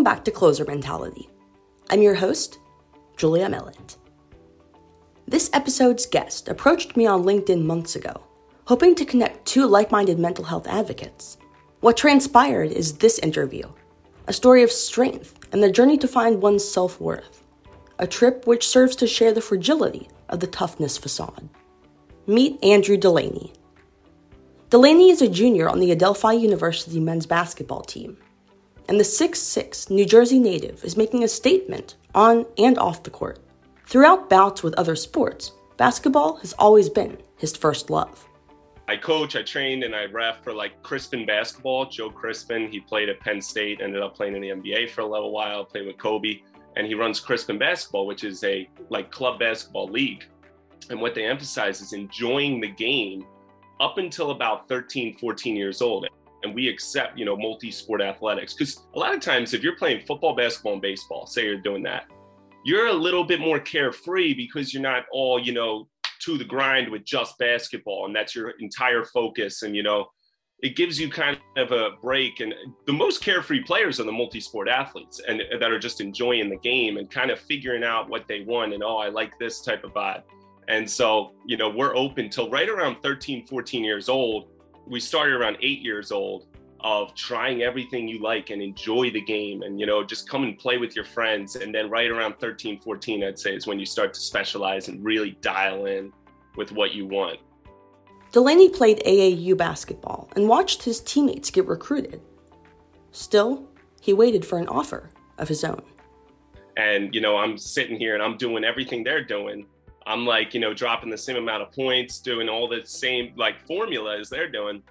Welcome back to Closer Mentality. I'm your host, Julia Millet. This episode's guest approached me on LinkedIn months ago, hoping to connect two like minded mental health advocates. What transpired is this interview a story of strength and the journey to find one's self worth, a trip which serves to share the fragility of the toughness facade. Meet Andrew Delaney. Delaney is a junior on the Adelphi University men's basketball team, and the 6'6 New Jersey native is making a statement on and off the court. Throughout bouts with other sports, basketball has always been his first love. I coach, I trained, and I ref for like Crispin basketball. Joe Crispin, he played at Penn State, ended up playing in the NBA for a little while, played with Kobe, and he runs Crispin basketball, which is a like club basketball league. And what they emphasize is enjoying the game up until about 13, 14 years old. And we accept, you know, multi-sport athletics. Because a lot of times if you're playing football, basketball, and baseball, say you're doing that, you're a little bit more carefree because you're not all, you know, to the grind with just basketball and that's your entire focus. And, you know, it gives you kind of a break. And the most carefree players are the multi-sport athletes and that are just enjoying the game and kind of figuring out what they want and oh, I like this type of vibe. And so, you know, we're open till right around 13, 14 years old. We started around eight years old of trying everything you like and enjoy the game and, you know, just come and play with your friends. And then right around 13, 14, I'd say is when you start to specialize and really dial in with what you want. Delaney played AAU basketball and watched his teammates get recruited. Still, he waited for an offer of his own. And, you know, I'm sitting here and I'm doing everything they're doing I'm like, you know, dropping the same amount of points, doing all the same like formula as they're doing,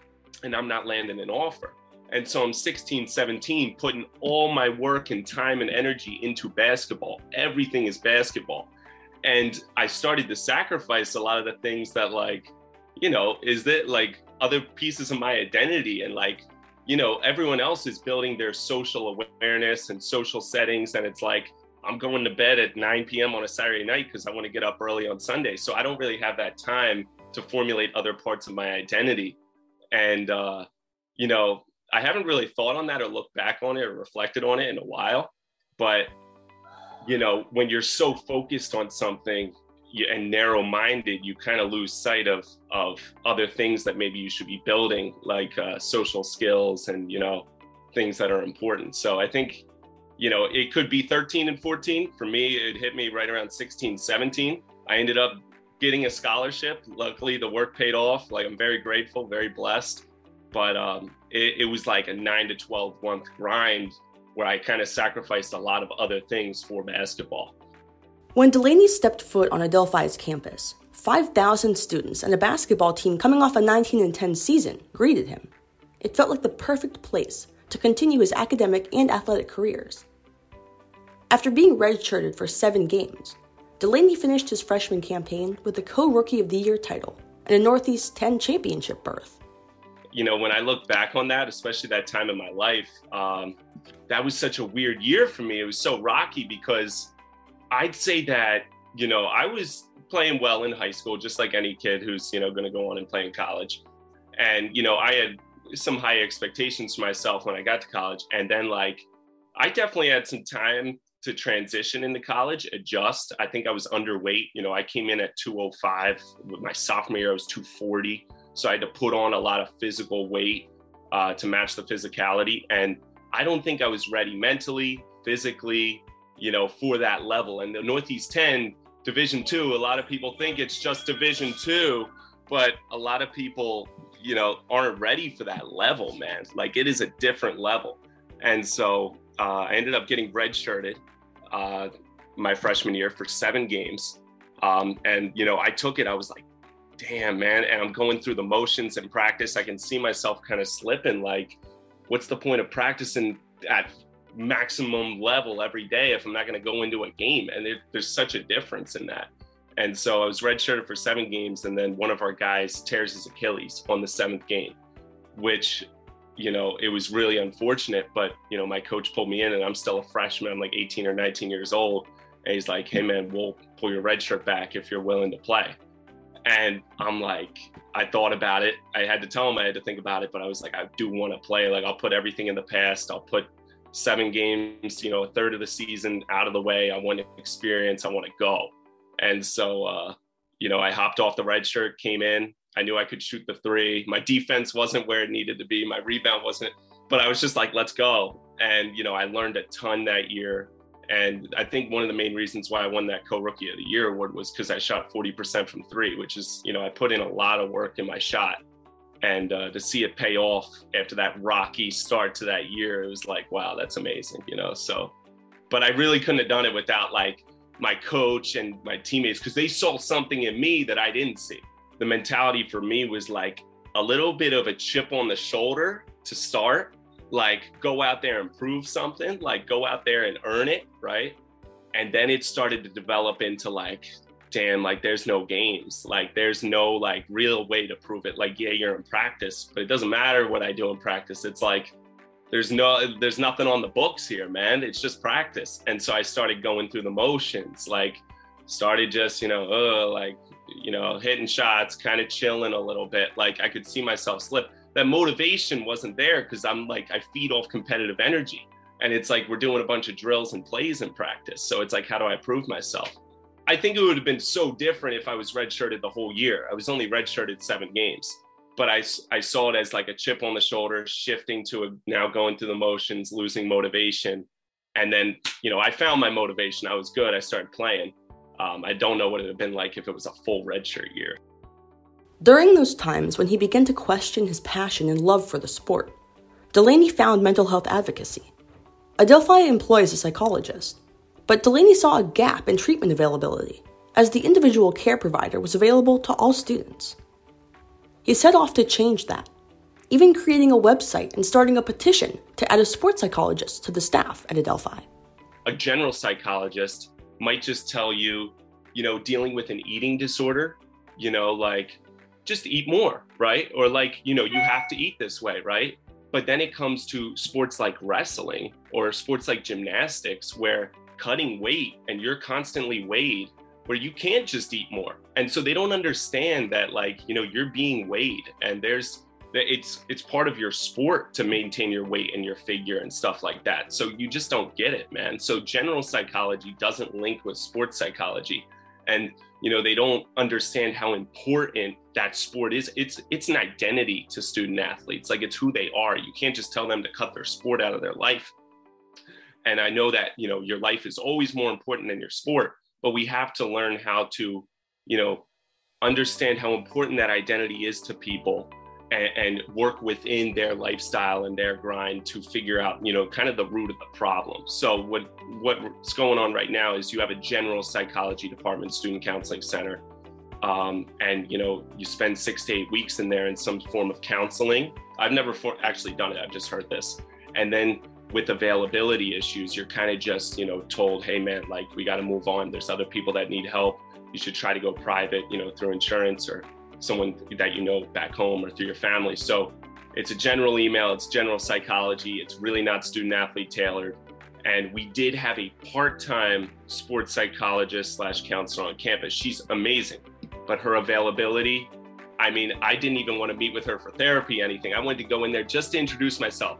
and I'm not landing an offer. And so I'm 16, 17, putting all my work and time and energy into basketball. Everything is basketball. And I started to sacrifice a lot of the things that, like, you know, is that like other pieces of my identity and like, you know, everyone else is building their social awareness and social settings. And it's like, I'm going to bed at 9 p.m. on a Saturday night because I want to get up early on Sunday. So I don't really have that time to formulate other parts of my identity. And, uh, you know, I haven't really thought on that or looked back on it or reflected on it in a while. But, you know, when you're so focused on something and narrow minded, you kind of lose sight of, of other things that maybe you should be building, like uh, social skills and, you know, things that are important. So I think you know, it could be 13 and 14. For me, it hit me right around 16, 17. I ended up getting a scholarship. Luckily, the work paid off. Like, I'm very grateful, very blessed. But um, it, it was like a nine to 12 month grind where I kind of sacrificed a lot of other things for basketball. When Delaney stepped foot on Adelphi's campus, 5,000 students and a basketball team coming off a 19 and 10 season greeted him. It felt like the perfect place to continue his academic and athletic careers. After being redshirted for seven games, Delaney finished his freshman campaign with a co rookie of the year title and a Northeast 10 championship berth. You know, when I look back on that, especially that time in my life, um, that was such a weird year for me. It was so rocky because I'd say that, you know, I was playing well in high school, just like any kid who's, you know, going to go on and play in college. And, you know, I had some high expectations for myself when I got to college. And then, like, I definitely had some time to transition into college, adjust. I think I was underweight. You know, I came in at 205. With my sophomore year, I was 240. So I had to put on a lot of physical weight uh, to match the physicality. And I don't think I was ready mentally, physically, you know, for that level. And the Northeast 10, Division two, a lot of people think it's just Division two, but a lot of people, you know, aren't ready for that level, man. Like it is a different level. And so uh, I ended up getting redshirted uh, my freshman year for seven games. Um, and, you know, I took it, I was like, damn, man. And I'm going through the motions in practice. I can see myself kind of slipping. Like, what's the point of practicing at maximum level every day if I'm not going to go into a game? And there's such a difference in that. And so I was redshirted for seven games. And then one of our guys tears his Achilles on the seventh game, which you know, it was really unfortunate, but you know, my coach pulled me in and I'm still a freshman. I'm like 18 or 19 years old. And he's like, hey man, we'll pull your red shirt back if you're willing to play. And I'm like, I thought about it. I had to tell him I had to think about it, but I was like, I do want to play. Like, I'll put everything in the past. I'll put seven games, you know, a third of the season out of the way. I want to experience. I want to go. And so, uh, you know, I hopped off the red shirt, came in. I knew I could shoot the three. My defense wasn't where it needed to be. My rebound wasn't, but I was just like, let's go. And, you know, I learned a ton that year. And I think one of the main reasons why I won that co rookie of the year award was because I shot 40% from three, which is, you know, I put in a lot of work in my shot and uh, to see it pay off after that rocky start to that year it was like wow that's amazing you know so but i really couldn't have done it without like my coach and my teammates because they saw something in me that i didn't see the mentality for me was like a little bit of a chip on the shoulder to start like go out there and prove something like go out there and earn it right and then it started to develop into like damn, like there's no games. Like there's no like real way to prove it. Like, yeah, you're in practice, but it doesn't matter what I do in practice. It's like there's no there's nothing on the books here, man. It's just practice. And so I started going through the motions, like started just, you know, uh, like, you know, hitting shots, kind of chilling a little bit. Like I could see myself slip. That motivation wasn't there because I'm like, I feed off competitive energy. And it's like we're doing a bunch of drills and plays in practice. So it's like, how do I prove myself? I think it would have been so different if I was redshirted the whole year. I was only redshirted seven games, but I, I saw it as like a chip on the shoulder, shifting to a, now going through the motions, losing motivation. And then, you know, I found my motivation. I was good. I started playing. Um, I don't know what it would have been like if it was a full redshirt year. During those times when he began to question his passion and love for the sport, Delaney found mental health advocacy. Adelphi employs a psychologist but Delaney saw a gap in treatment availability, as the individual care provider was available to all students. He set off to change that, even creating a website and starting a petition to add a sports psychologist to the staff at Adelphi. A general psychologist might just tell you, you know, dealing with an eating disorder, you know, like just eat more, right? Or like, you know, you have to eat this way, right? But then it comes to sports like wrestling or sports like gymnastics, where cutting weight and you're constantly weighed where you can't just eat more. And so they don't understand that like, you know, you're being weighed and there's it's it's part of your sport to maintain your weight and your figure and stuff like that. So you just don't get it, man. So general psychology doesn't link with sports psychology. And you know, they don't understand how important that sport is. It's it's an identity to student athletes. Like it's who they are. You can't just tell them to cut their sport out of their life and i know that you know your life is always more important than your sport but we have to learn how to you know understand how important that identity is to people and, and, work within their lifestyle and their grind to figure out you know kind of the root of the problem so what what's going on right now is you have a general psychology department student counseling center um, and you know you spend six to eight weeks in there in some form of counseling i've never for- actually done it i've just heard this and then with availability issues, you're kind of just, you know, told, hey man, like we got to move on. There's other people that need help. You should try to go private, you know, through insurance or someone that you know back home or through your family. So it's a general email, it's general psychology, it's really not student athlete tailored. And we did have a part-time sports psychologist slash counselor on campus. She's amazing, but her availability, I mean, I didn't even want to meet with her for therapy, anything. I wanted to go in there just to introduce myself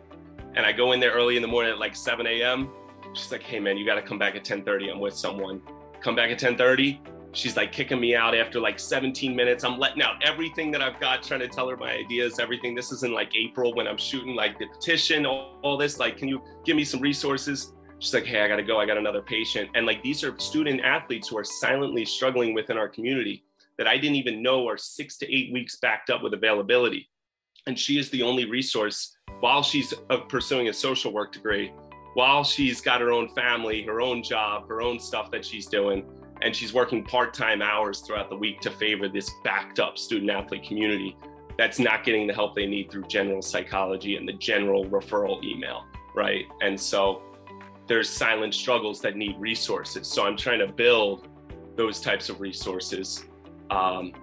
and I go in there early in the morning at like 7 a.m. She's like, hey man, you gotta come back at 10:30. I'm with someone. Come back at 10:30. She's like kicking me out after like 17 minutes. I'm letting out everything that I've got, trying to tell her my ideas, everything. This is in like April when I'm shooting like the petition, all, all this. Like, can you give me some resources? She's like, hey, I gotta go. I got another patient. And like these are student athletes who are silently struggling within our community that I didn't even know are six to eight weeks backed up with availability. And she is the only resource while she's uh, pursuing a social work degree, while she's got her own family, her own job, her own stuff that she's doing, and she's working part time hours throughout the week to favor this backed up student athlete community that's not getting the help they need through general psychology and the general referral email, right? And so there's silent struggles that need resources. So I'm trying to build those types of resources. Um,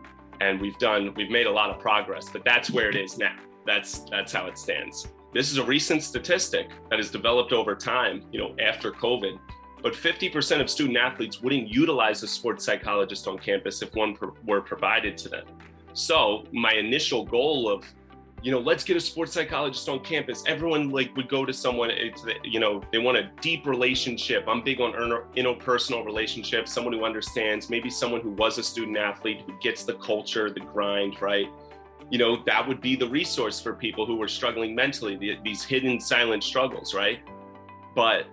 and we've done, we've made a lot of progress, but that's where it is now. That's that's how it stands. This is a recent statistic that has developed over time, you know, after COVID. But 50% of student athletes wouldn't utilize a sports psychologist on campus if one were provided to them. So my initial goal of you know, let's get a sports psychologist on campus. Everyone like would go to someone. It's you know they want a deep relationship. I'm big on interpersonal relationships. Someone who understands, maybe someone who was a student athlete who gets the culture, the grind, right? You know, that would be the resource for people who were struggling mentally. The, these hidden, silent struggles, right? But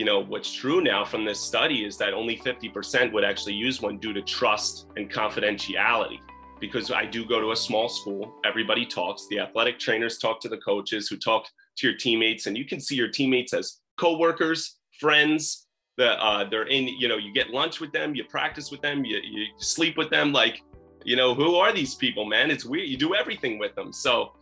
you know what's true now from this study is that only 50% would actually use one due to trust and confidentiality because I do go to a small school. Everybody talks. The athletic trainers talk to the coaches who talk to your teammates, and you can see your teammates as coworkers, friends. The, uh, they're in, you know, you get lunch with them, you practice with them, you, you sleep with them. Like, you know, who are these people, man? It's weird. You do everything with them. So,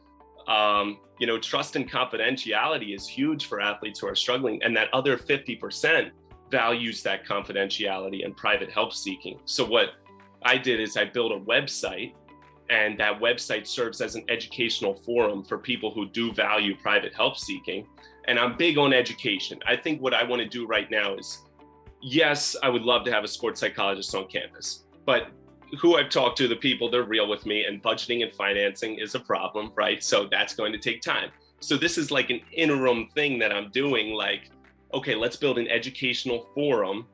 um, you know, trust and confidentiality is huge for athletes who are struggling. And that other 50% values that confidentiality and private help seeking. So, what I did is I built a website, and that website serves as an educational forum for people who do value private help seeking. And I'm big on education. I think what I want to do right now is yes, I would love to have a sports psychologist on campus, but who I've talked to, the people, they're real with me, and budgeting and financing is a problem, right? So that's going to take time. So this is like an interim thing that I'm doing, like, okay, let's build an educational forum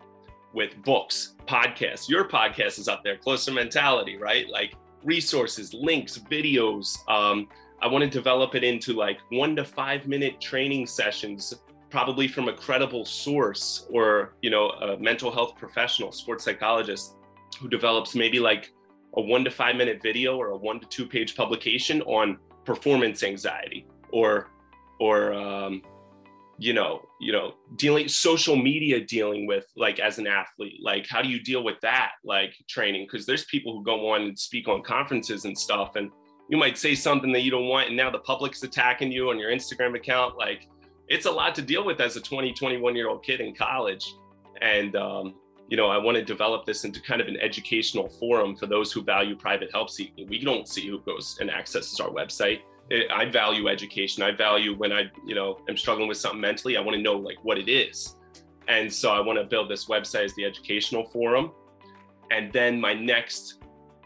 with books, podcasts. Your podcast is up there, Closer Mentality, right? Like resources, links, videos. Um, I want to develop it into like one to five minute training sessions, probably from a credible source or, you know, a mental health professional, sports psychologist who develops maybe like a one to five minute video or a one to two page publication on performance anxiety or, or, um, you know you know dealing social media dealing with like as an athlete like how do you deal with that like training? Because there's people who go on and speak on conferences and stuff and you might say something that you don't want and now the public's attacking you on your instagram account like it's a lot to deal with as a 20 21 year old kid in college. And um, you know i want to develop this into kind of an educational forum for those who value private help seeking we don't see who goes and accesses our website it, I value education. I value when I, you know, am struggling with something mentally, I want to know like what it is. And so I want to build this website as the educational forum. And then my next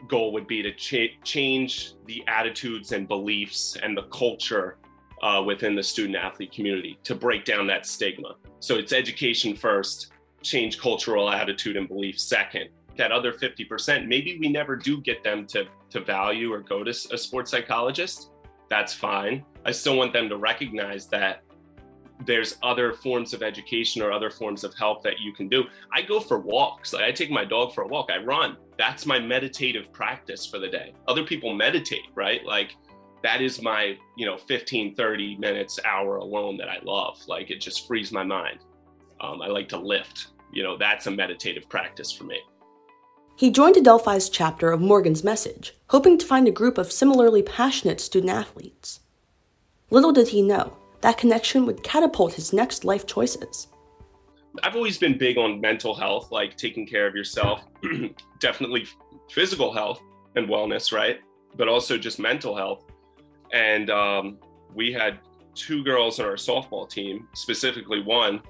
goal would be to cha- change the attitudes and beliefs and the culture uh, within the student athlete community to break down that stigma. So it's education first, change cultural attitude and belief second. That other 50%, maybe we never do get them to, to value or go to a sports psychologist that's fine. I still want them to recognize that there's other forms of education or other forms of help that you can do. I go for walks. Like I take my dog for a walk. I run. That's my meditative practice for the day. Other people meditate, right? Like that is my, you know, 15, 30 minutes, hour alone that I love. Like it just frees my mind. Um, I like to lift. You know, that's a meditative practice for me. He joined Adelphi's chapter of Morgan's Message, hoping to find a group of similarly passionate student athletes. Little did he know, that connection would catapult his next life choices. I've always been big on mental health, like taking care of yourself, definitely physical health and wellness, right? But also just mental health. And um, we had two girls on our softball team, specifically one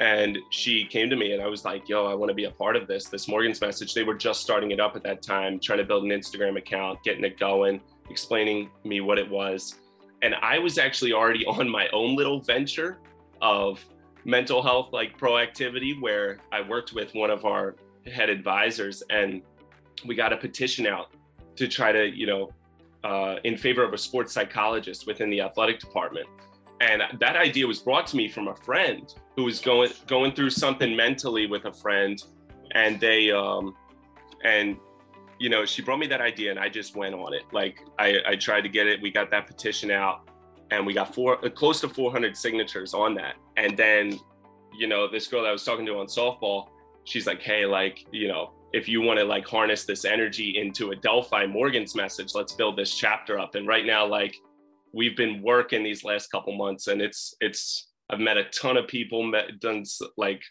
and she came to me and I was like, yo, I want to be a part of this. This Morgan's message, they were just starting it up at that time, trying to build an Instagram account, getting it going, explaining me what it was. And I was actually already on my own little venture of mental health like proactivity where I worked with one of our head advisors and we got a petition out to try to, you know, uh, in favor of a sports psychologist within the athletic department and that idea was brought to me from a friend who was going going through something mentally with a friend. And they um and you know she brought me that idea and i just went on it. Like i i tried to get it. We got that petition out and we got four close to 400 signatures on that. And then you know this girl that i was talking to on softball she's like hey like you know if you want to like harness this energy into adelphi morgan's message let's build this chapter up. And right now like we've been working these last couple months and it's it's i've met a ton of people met done like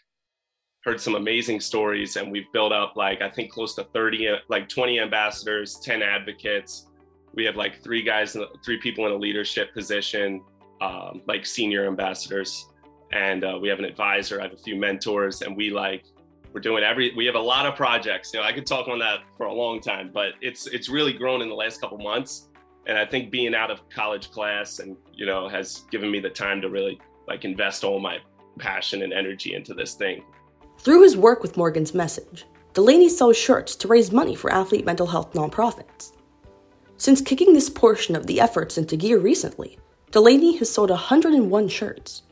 heard some amazing stories and we've built up like i think close to 30 like 20 ambassadors 10 advocates. We have like three guys three people in a leadership position um, like senior ambassadors and uh, we have an advisor i have a few mentors and we like we're doing every we have a lot of projects. You know i could talk on that for a long time but it's it's really grown in the last couple months And I think being out of college class and, you know, has given me the time to really like invest all my passion and energy into this thing. Through his work with Morgan's Message, Delaney sells shirts to raise money for athlete mental health nonprofits. Since kicking this portion of the efforts into gear recently, Delaney has sold 101 shirts.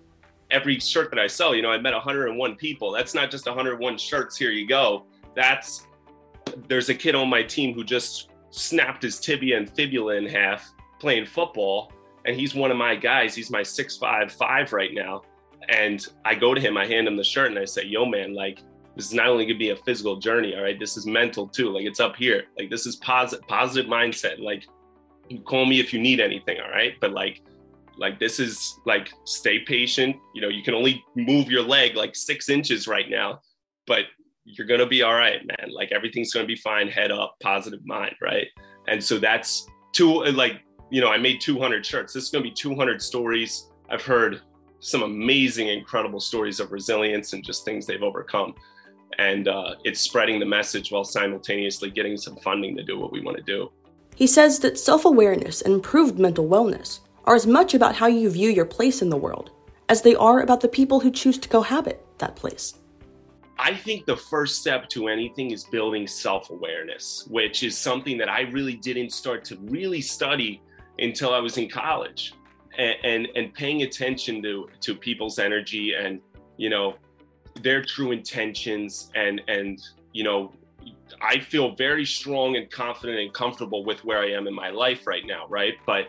Every shirt that I sell, you know, I met 101 people. That's not just 101 shirts, here you go. That's, there's a kid on my team who just snapped his tibia and fibula in half playing football. And he's one of my guys. He's my six five five right now. And I go to him, I hand him the shirt, and I say, "Yo, man, like this is not only gonna be a physical journey, all right. This is mental too. Like it's up here. Like this is positive, positive mindset. Like you call me if you need anything, all right. But like, like this is like stay patient. You know, you can only move your leg like six inches right now, but you're gonna be all right, man. Like everything's gonna be fine. Head up, positive mind, right? And so that's two. Like you know, I made 200 shirts. This is gonna be 200 stories. I've heard some amazing, incredible stories of resilience and just things they've overcome. And uh, it's spreading the message while simultaneously getting some funding to do what we want to do. He says that self awareness and improved mental wellness are as much about how you view your place in the world as they are about the people who choose to cohabit that place. I think the first step to anything is building self awareness, which is something that I really didn't start to really study until I was in college and, and, and paying attention to, to people's energy and, you know, their true intentions and, and, you know, I feel very strong and confident and comfortable with where I am in my life right now, right? But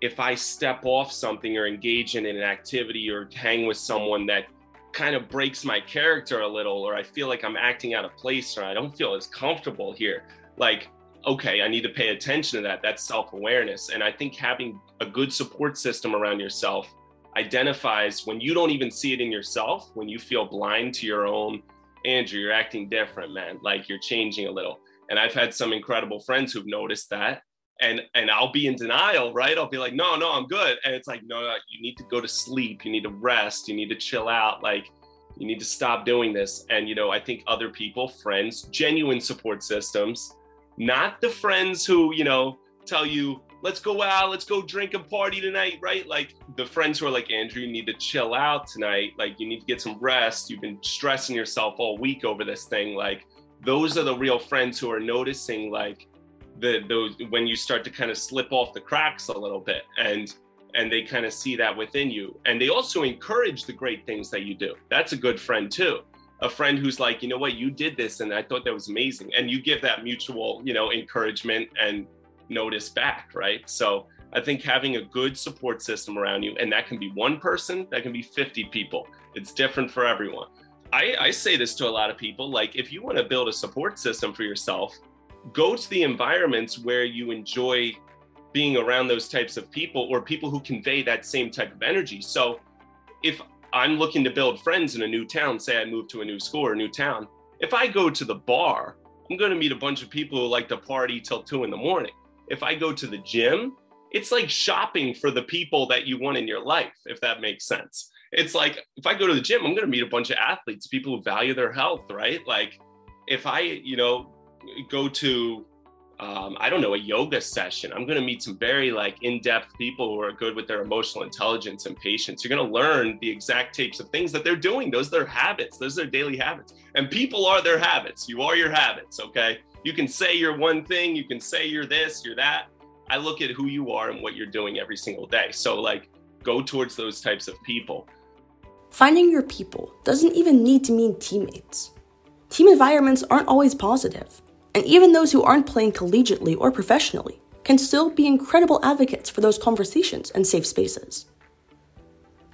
if I step off something or engage in an activity or hang with someone that kind of breaks my character a little, or I feel like I'm acting out of place, or I don't feel as comfortable here, like okay, I need to pay attention to that. That's self awareness. And I think having a good support system around yourself identifies when you don't even see it in yourself, when you feel blind to your own, Andrew, you're acting different, man. Like you're changing a little. And I've had some incredible friends who've noticed that. And and I'll be in denial, right? I'll be like, no, no, I'm good. And it's like, no, no, you need to go to sleep. You need to rest. You need to chill out. Like you need to stop doing this. And you know, I think other people, friends, genuine support systems not the friends who, you know, tell you, let's go out, let's go drink and party tonight, right? Like the friends who are like, Andrew, you need to chill out tonight. Like you need to get some rest. You've been stressing yourself all week over this thing. Like those are the real friends who are noticing like the those when you start to kind of slip off the cracks a little bit and and they kind of see that within you. And they also encourage the great things that you do. That's a good friend too a friend who's like, you know what, you did this and I thought that was amazing. And you give that mutual, you know, encouragement and notice back, right? So I think having a good support system around you, and that can be one person, that can be 50 people. It's different for everyone. I, I say this to a lot of people like, if you want to build a support system for yourself, go to the environments where you enjoy being around those types of people or people who convey that same type of energy. So if I'm looking to build friends in a new town. Say I move to a new school or a new town. If I go to the bar, I'm going to meet a bunch of people who like to party till two in the morning. If I go to the gym, it's like shopping for the people that you want in your life, if that makes sense. It's like if I go to the gym, I'm going to meet a bunch of athletes, people who value their health, right? Like if I, you know, go to um, I don't know, a yoga session. I'm going to meet some very like in-depth people who are good with their emotional intelligence and patience. You're going to learn the exact types of things that they're doing. Those are their habits. Those are their daily habits. And people are their habits. You are your habits. Okay. You can say you're one thing. You can say you're this, you're that. I look at who you are and what you're doing every single day. So like, go towards those types of people. Finding your people doesn't even need to mean teammates. Team environments aren't always positive and even those who aren't playing collegiately or professionally can still be incredible advocates for those conversations and safe spaces.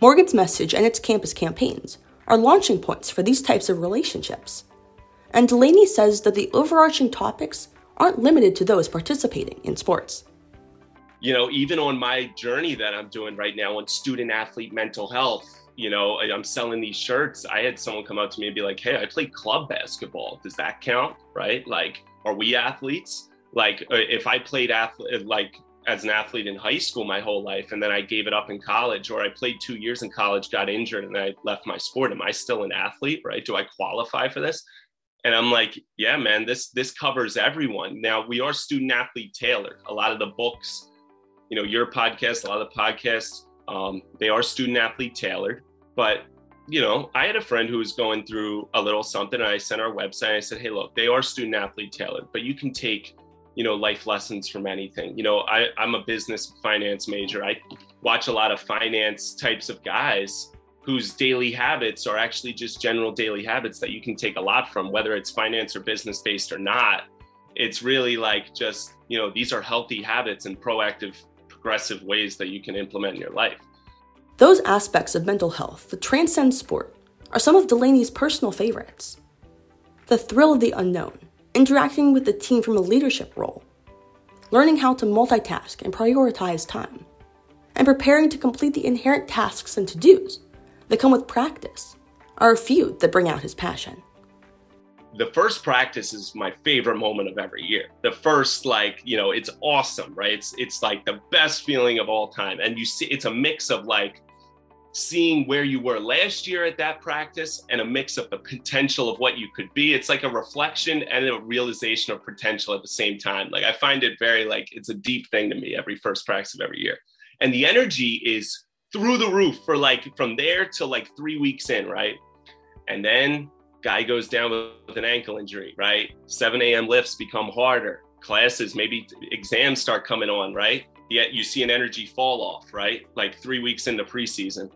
Morgan's message and its campus campaigns are launching points for these types of relationships. And Delaney says that the overarching topics aren't limited to those participating in sports. You know, even on my journey that I'm doing right now on student athlete mental health, you know, I'm selling these shirts. I had someone come up to me and be like, "Hey, I play club basketball. Does that count?" Right? Like, are we athletes? Like, uh, if I played athlete, like as an athlete in high school my whole life, and then I gave it up in college, or I played two years in college, got injured, and I left my sport. Am I still an athlete? Right? Do I qualify for this? And I'm like, yeah, man, this this covers everyone. Now we are student athlete tailored. A lot of the books you know, your podcast, a lot of the podcasts, um, they are student athlete tailored. But, you know, I had a friend who was going through a little something and I sent our website. I said, hey, look, they are student athlete tailored, but you can take, you know, life lessons from anything. You know, I, I'm a business finance major. I watch a lot of finance types of guys whose daily habits are actually just general daily habits that you can take a lot from, whether it's finance or business based or not. It's really like just, you know, these are healthy habits and proactive, progressive ways that you can implement in your life. Those aspects of mental health that transcend sport are some of Delaney's personal favorites. The thrill of the unknown, interacting with the team from a leadership role, learning how to multitask and prioritize time, and preparing to complete the inherent tasks and to dos that come with practice are a few that bring out his passion. The first practice is my favorite moment of every year. The first, like, you know, it's awesome, right? It's it's like the best feeling of all time. And you see it's a mix of like seeing where you were last year at that practice and a mix of the potential of what you could be. It's like a reflection and a realization of potential at the same time. Like I find it very like it's a deep thing to me every first practice of every year. And the energy is through the roof for like from there to like three weeks in, right? And then guy goes down with an ankle injury, right? 7 a.m. lifts become harder. Classes, maybe exams start coming on, right? Yet you see an energy fall off, right? Like three weeks into preseason.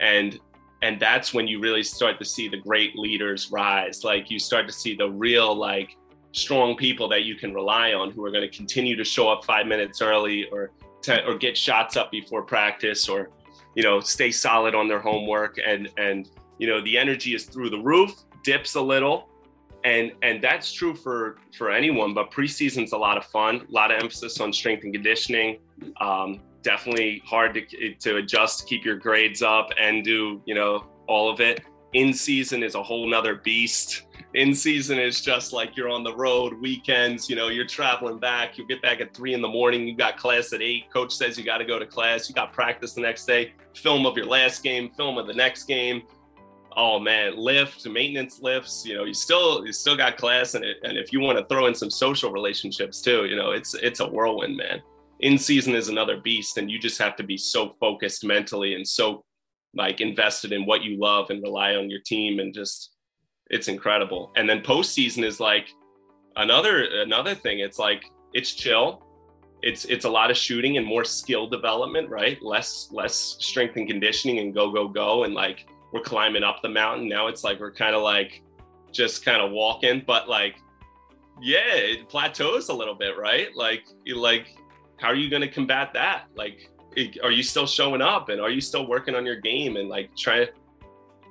And and that's when you really start to see the great leaders rise. Like you start to see the real like strong people that you can rely on who are going to continue to show up five minutes early or to, or get shots up before practice or you know stay solid on their homework and and you know the energy is through the roof dips a little. And and that's true for for anyone but preseason's a lot of fun a lot of emphasis on strength and conditioning. Um, definitely hard to to adjust keep your grades up and do you know all of it. In season is a whole nother beast. In season is just like you're on the road weekends you know you're traveling back you get back at three in the morning you got class at eight coach says you got to go to class you got practice the next day film of your last game film of the next game oh man lift maintenance lifts you know you still you still got class and it and if you want to throw in some social relationships too you know it's it's a whirlwind man in season is another beast and you just have to be so focused mentally and so like invested in what you love and rely on your team and just it's incredible. And then postseason is like another another thing. It's like it's chill. It's it's a lot of shooting and more skill development, right? Less less strength and conditioning and go go go and like we're climbing up the mountain. Now it's like we're kind of like just kind of walking, but like yeah, it plateaus a little bit, right? Like like how are you going to combat that? Like are you still showing up and are you still working on your game and like trying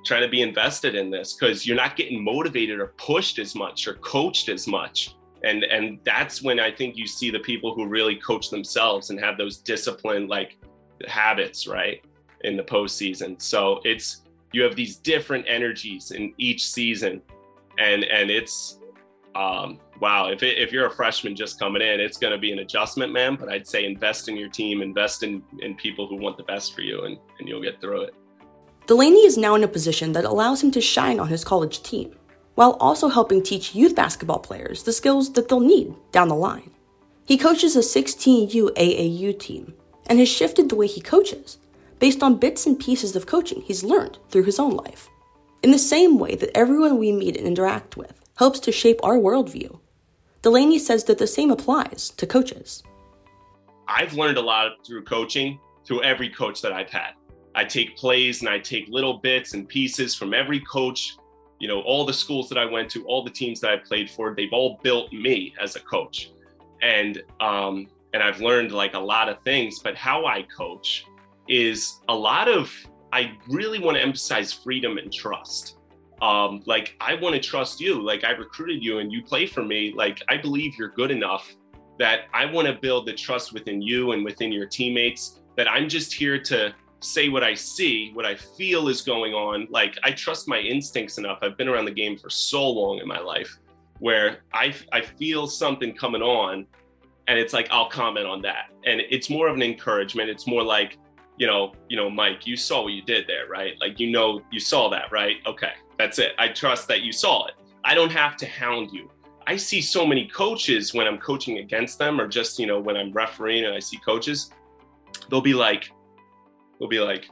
trying to be invested in this because you're not getting motivated or pushed as much or coached as much and and that's when i think you see the people who really coach themselves and have those disciplined like habits right in the postseason so it's you have these different energies in each season. And and it's um, wow if, it, if you're a freshman just coming in it's going to be an adjustment man but i'd say invest in your team invest in in people who want the best for you and and you'll get through it. Delaney is now in a position that allows him to shine on his college team, while also helping teach youth basketball players the skills that they'll need down the line. He coaches a 16U AAU team and has shifted the way he coaches based on bits and pieces of coaching he's learned through his own life. In the same way that everyone we meet and interact with helps to shape our worldview, Delaney says that the same applies to coaches. I've learned a lot through coaching, through every coach that I've had. I take plays and I take little bits and pieces from every coach, you know, all the schools that I went to, all the teams that I played for, they've all built me as a coach. And um, and I've learned like a lot of things, but how I coach is a lot of I really want to emphasize freedom and trust. Um, like I want to trust you. Like I recruited you and you play for me. Like I believe you're good enough that I want to build the trust within you and within your teammates that I'm just here to say what I see, what I feel is going on. Like I trust my instincts enough. I've been around the game for so long in my life where I, I feel something coming on and it's like I'll comment on that. And it's more of an encouragement. It's more like, you know, you know, Mike, you saw what you did there, right? Like you know you saw that, right? Okay, that's it. I trust that you saw it. I don't have to hound you. I see so many coaches when I'm coaching against them or just, you know, when I'm refereeing and I see coaches, they'll be like, they'll be like,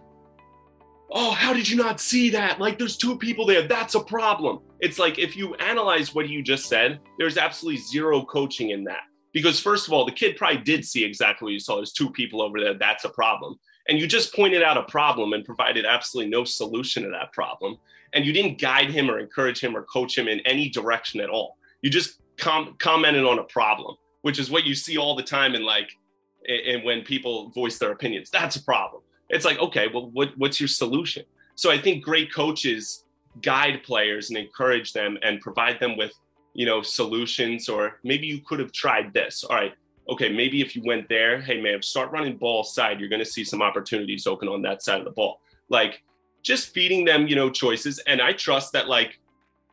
oh, how did you not see that? Like, there's two people there. That's a problem. It's like if you analyze what you just said, there's absolutely zero coaching in that. Because, first of all, the kid probably did see exactly what you saw. There's two people over there. That's a problem. And you just pointed out a problem and provided absolutely no solution to that problem. And you didn't guide him or encourage him or coach him in any direction at all. You just com- commented on a problem, which is what you see all the time in like, and when people voice their opinions, that's a problem. It's like, okay, well, what, what's your solution? So I think great coaches guide players and encourage them and provide them with, you know, solutions. Or maybe you could have tried this. All right, okay, maybe if you went there, hey man, start running ball side, you're gonna see some opportunities open on that side of the ball. Like just feeding them, you know, choices. And I trust that like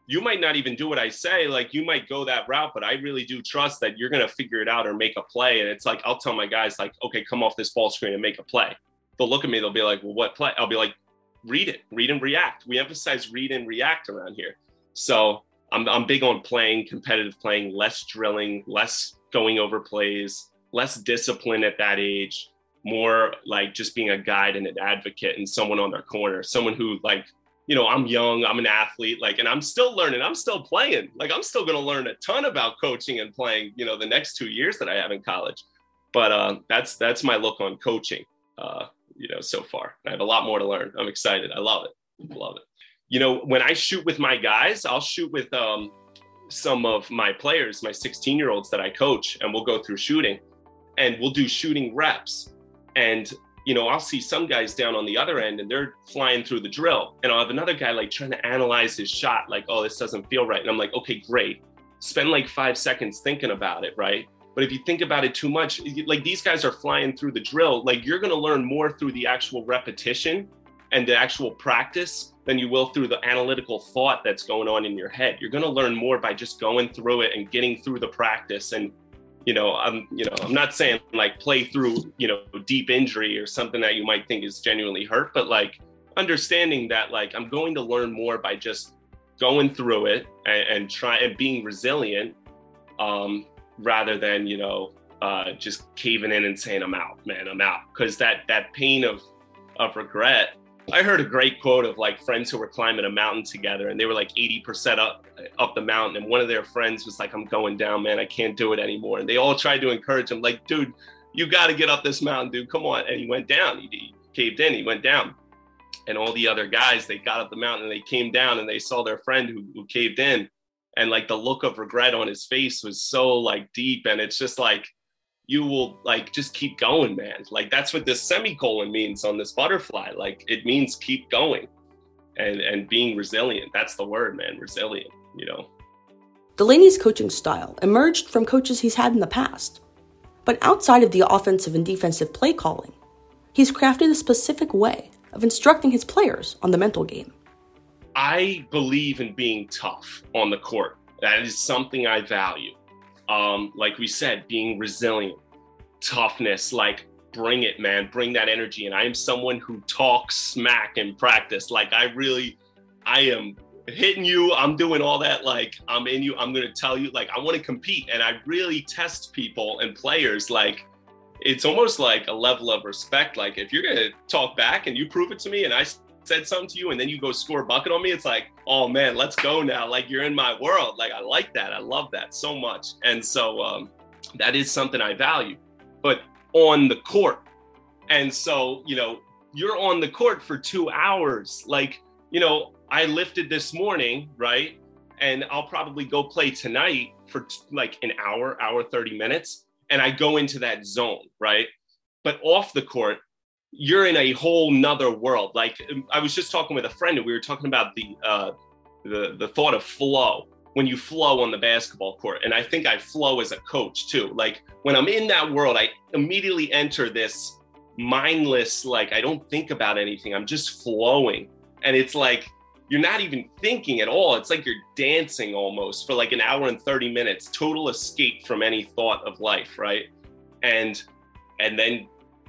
you might not even do what I say, like you might go that route, but I really do trust that you're gonna figure it out or make a play. And it's like I'll tell my guys, like, okay, come off this ball screen and make a play. They'll look at me, they'll be like, Well, what play? I'll be like, read it, read and react. We emphasize read and react around here. So I'm, I'm big on playing competitive playing, less drilling, less going over plays, less discipline at that age, more like just being a guide and an advocate and someone on their corner, someone who like, you know, I'm young, I'm an athlete, like, and I'm still learning, I'm still playing. Like, I'm still going to learn a ton about coaching and playing, you know, the next two years that I have in college. But uh, that's that's my look on coaching, uh, you know, so far. I have a lot more to learn. I'm excited. I love it. Love it. You know, when I shoot with my guys, I'll shoot with um, some of my players, my 16 year olds that I coach, and we'll go through shooting and we'll do shooting reps. And, you know, I'll see some guys down on the other end and they're flying through the drill. And I'll have another guy like trying to analyze his shot, like, oh, this doesn't feel right. And I'm like, okay, great. Spend like five seconds thinking about it, right? But if you think about it too much, like these guys are flying through the drill, like you're going to learn more through the actual repetition and the actual practice than you will through the analytical thought that's going on in your head. You're going to learn more by just going through it and getting through the practice. And, you know, I'm, you know, I'm not saying like play through, you know, deep injury or something that you might think is genuinely hurt, but like understanding that like I'm going to learn more by just going through it and, and try and being resilient, um, rather than you know uh, just caving in and saying I'm out, man, I'm out, because that that pain of of regret I heard a great quote of like friends who were climbing a mountain together and they were like 80% up up the mountain and one of their friends was like I'm going down man. I can't do it anymore. And they all tried to encourage him like dude you got to get up this mountain dude. Come on. And he went down. He, he caved in. He went down. And all the other guys they got up the mountain and they came down and they saw their friend who, who caved in. And like the look of regret on his face was so like deep and it's just like you will like just keep going, man. Like that's what this semicolon means on this butterfly. Like it means keep going and and being resilient. That's the word, man. Resilient, you know. Delaney's coaching style emerged from coaches he's had in the past. But outside of the offensive and defensive play calling, he's crafted a specific way of instructing his players on the mental game. I believe in being tough on the court. That is something I value um, like we said, being resilient, toughness, like bring it, man, bring that energy. And I am someone who talks smack in practice. Like I really, I am hitting you. I'm doing all that. Like I'm in you. I'm to tell you, like, I want to compete. And I really test people and players. Like it's almost like a level of respect. Like if you're to talk back and you prove it to me and I said something to you and then you go score a bucket on me, it's like, oh man, let's go now. Like you're in my world. Like I like that. I love that so much. And so um, that is something I value. But on the court, and so you know, you're on the court for two hours. Like you know, I lifted this morning, right? And I'll probably go play tonight for t- like an hour, hour, 30 minutes. And I go into that zone, right? But off the court, you're in a whole nother world. Like I was just talking with a friend and we were talking about the uh, the the thought of flow when you flow on the basketball court. And I think I flow as a coach too. Like when I'm in that world, I immediately enter this mindless, like I don't think about anything. I'm just flowing. And it's like you're not even thinking at all. It's like you're dancing almost for like an hour and 30 minutes, total escape from any thought of life, right? And and then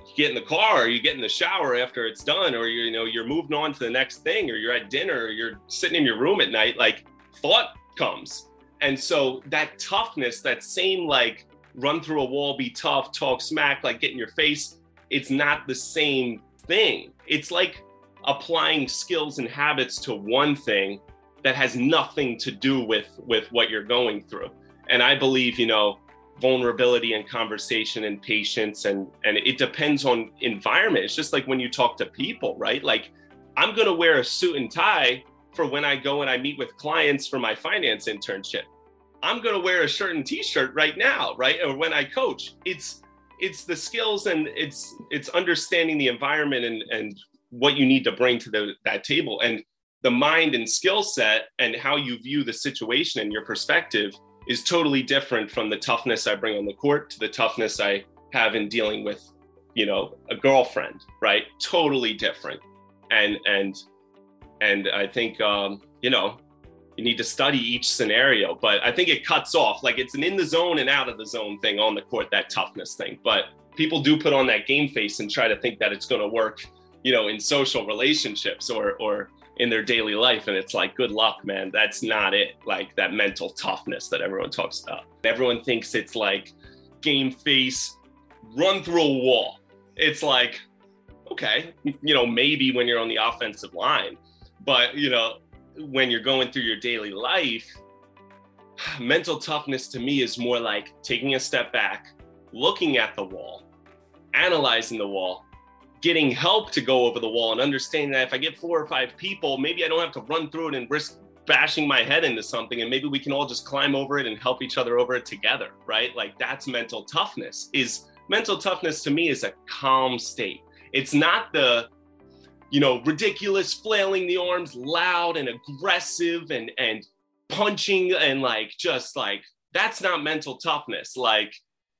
you get in the car or you get in the shower after it's done or you know you're moving on to the next thing or you're at dinner or you're sitting in your room at night like thought comes and so that toughness that same like run through a wall be tough talk smack like get in your face it's not the same thing. It's like applying skills and habits to one thing that has nothing to do with with what you're going through. And I believe, you know, vulnerability and conversation and patience and and it depends on environment. It's just like when you talk to people, right? Like I'm going to wear a suit and tie for when I go and I meet with clients for my finance internship. I'm going to wear a shirt and t-shirt right now, right? Or when I coach. It's it's the skills and it's it's understanding the environment and and what you need to bring to the, that table and the mind and skill set and how you view the situation and your perspective is totally different from the toughness I bring on the court to the toughness I have in dealing with, you know, a girlfriend, right? Totally different. And and and I think um, you know, you need to study each scenario, but I think it cuts off like it's an in the zone and out of the zone thing on the court, that toughness thing. But people do put on that game face and try to think that it's going to work, you know, in social relationships or or in their daily life and it's like good luck man. That's not it. Like that mental toughness that everyone talks about. Everyone thinks it's like game face run through a wall. It's like okay you know maybe when you're on the offensive line but you know when you're going through your daily life mental toughness to me is more like taking a step back looking at the wall analyzing the wall getting help to go over the wall and understanding that if I get four or five people, maybe I don't have to run through it and risk bashing my head into something and maybe we can all just climb over it and help each other over it together, right? Like that's mental toughness. Is mental toughness to me is a calm state. It's not the you know, ridiculous flailing the arms, loud and aggressive and and punching and like just like that's not mental toughness. Like,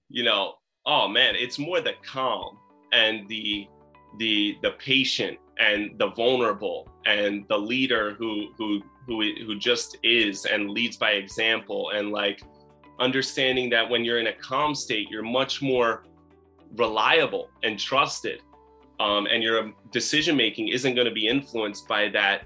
you know, oh man, it's more the calm and the the the patient and the vulnerable and the leader who who who who just is and leads by example and like understanding that when you're in a calm state you're much more reliable and trusted um, and your decision making isn't going to be influenced by that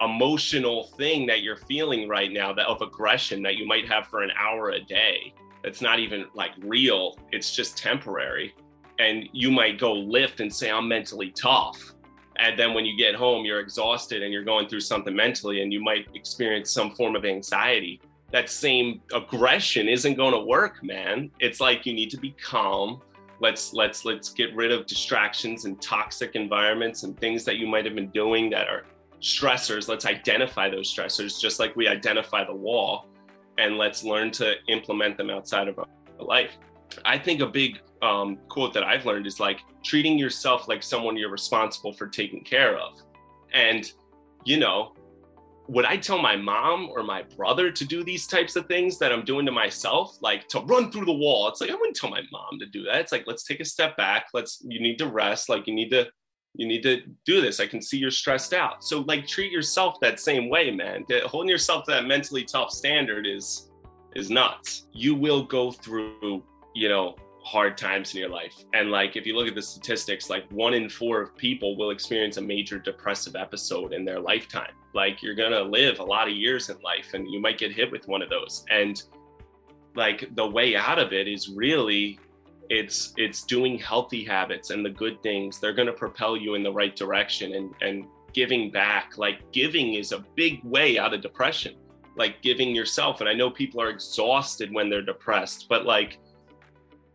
emotional thing that you're feeling right now that of aggression that you might have for an hour a day. That's not even like real it's just temporary and you might go lift and say i'm mentally tough. And then when you get home you're exhausted and you're going through something mentally and you might experience some form of anxiety. That same aggression isn't going to work man. It's like you need to be calm. Let's let's let's get rid of distractions and toxic environments and things that you might have been doing that are stressors. Let's identify those stressors just like we identify the wall and let's learn to implement them outside of our life. I think a big um, quote that I've learned is like treating yourself like someone you're responsible for taking care of. And, you know, would I tell my mom or my brother to do these types of things that I'm doing to myself, like to run through the wall? It's like I wouldn't tell my mom to do that. It's like let's take a step back. Let's you need to rest. Like you need to you need to do this. I can see you're stressed out. So like treat yourself that same way, man. Holding yourself to that mentally tough standard is is nuts. You will go through you know, hard times in your life. And like, if you look at the statistics, like one in four of people will experience a major depressive episode in their lifetime. Like, you're to live a lot of years in life and you might get hit with one of those. And like, the way out of it is really it's it's doing healthy habits and the good things they're to propel you in the right direction and and giving back like giving is a big way out of depression like giving yourself and i know people are exhausted when they're depressed but like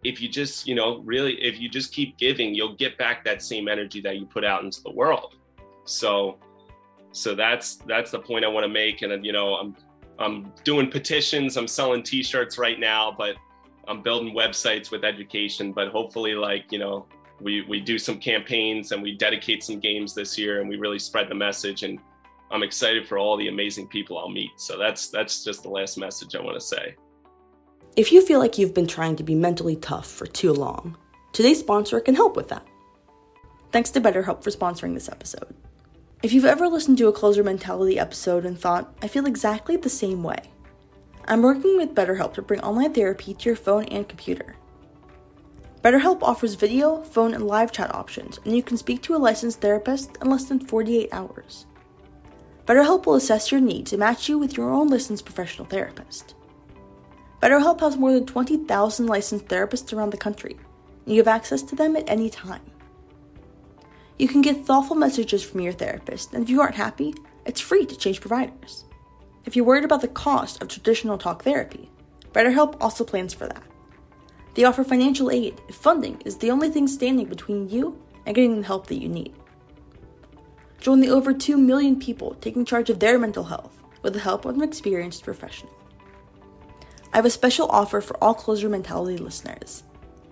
if you just you know really if you just keep giving you'll get back that same energy that you put out into the world. So so that's that's the point i want to make. And you know i'm i'm doing petitions i'm selling t-shirts right now but i'm building websites with education. But hopefully like you know we we do some campaigns and we dedicate some games this year and we really spread the message. And i'm excited for all the amazing people i'll meet. So that's that's just the last message i want to say if you feel like you've been trying to be mentally tough for too long, today's sponsor can help with that. Thanks to BetterHelp for sponsoring this episode. If you've ever listened to a closer mentality episode and thought, I feel exactly the same way, I'm working with BetterHelp to bring online therapy to your phone and computer. BetterHelp offers video, phone, and live chat options, and you can speak to a licensed therapist in less than 48 hours. BetterHelp will assess your needs and match you with your own licensed professional therapist. BetterHelp has more than 20,000 licensed therapists around the country, and you have access to them at any time. You can get thoughtful messages from your therapist, and if you aren't happy, it's free to change providers. If you're worried about the cost of traditional talk therapy, BetterHelp also plans for that. They offer financial aid if funding is the only thing standing between you and getting the help that you need. Join the over 2 million people taking charge of their mental health with the help of an experienced professional. I have a special offer for all Closer Mentality listeners.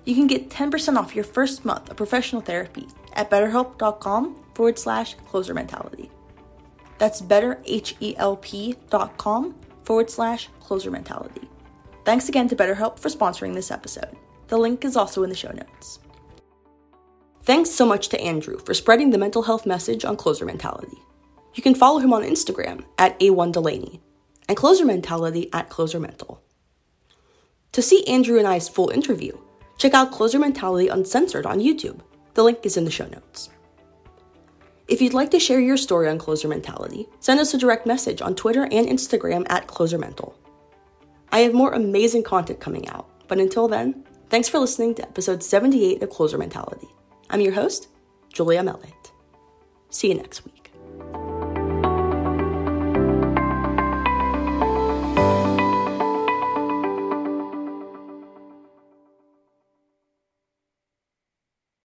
You can get 10% off your first month of professional therapy at betterhelp.com forward slash closer mentality. That's betterhelp.com forward slash closer mentality. Thanks again to BetterHelp for sponsoring this episode. The link is also in the show notes. Thanks so much to Andrew for spreading the mental health message on Closer Mentality. You can follow him on Instagram at A1Delaney and Closer Mentality at Closer Mental. To see Andrew and I's full interview, check out Closer Mentality Uncensored on YouTube. The link is in the show notes. If you'd like to share your story on Closer Mentality, send us a direct message on Twitter and Instagram at Closer Mental. I have more amazing content coming out, but until then, thanks for listening to episode 78 of Closer Mentality. I'm your host, Julia Mellett. See you next week.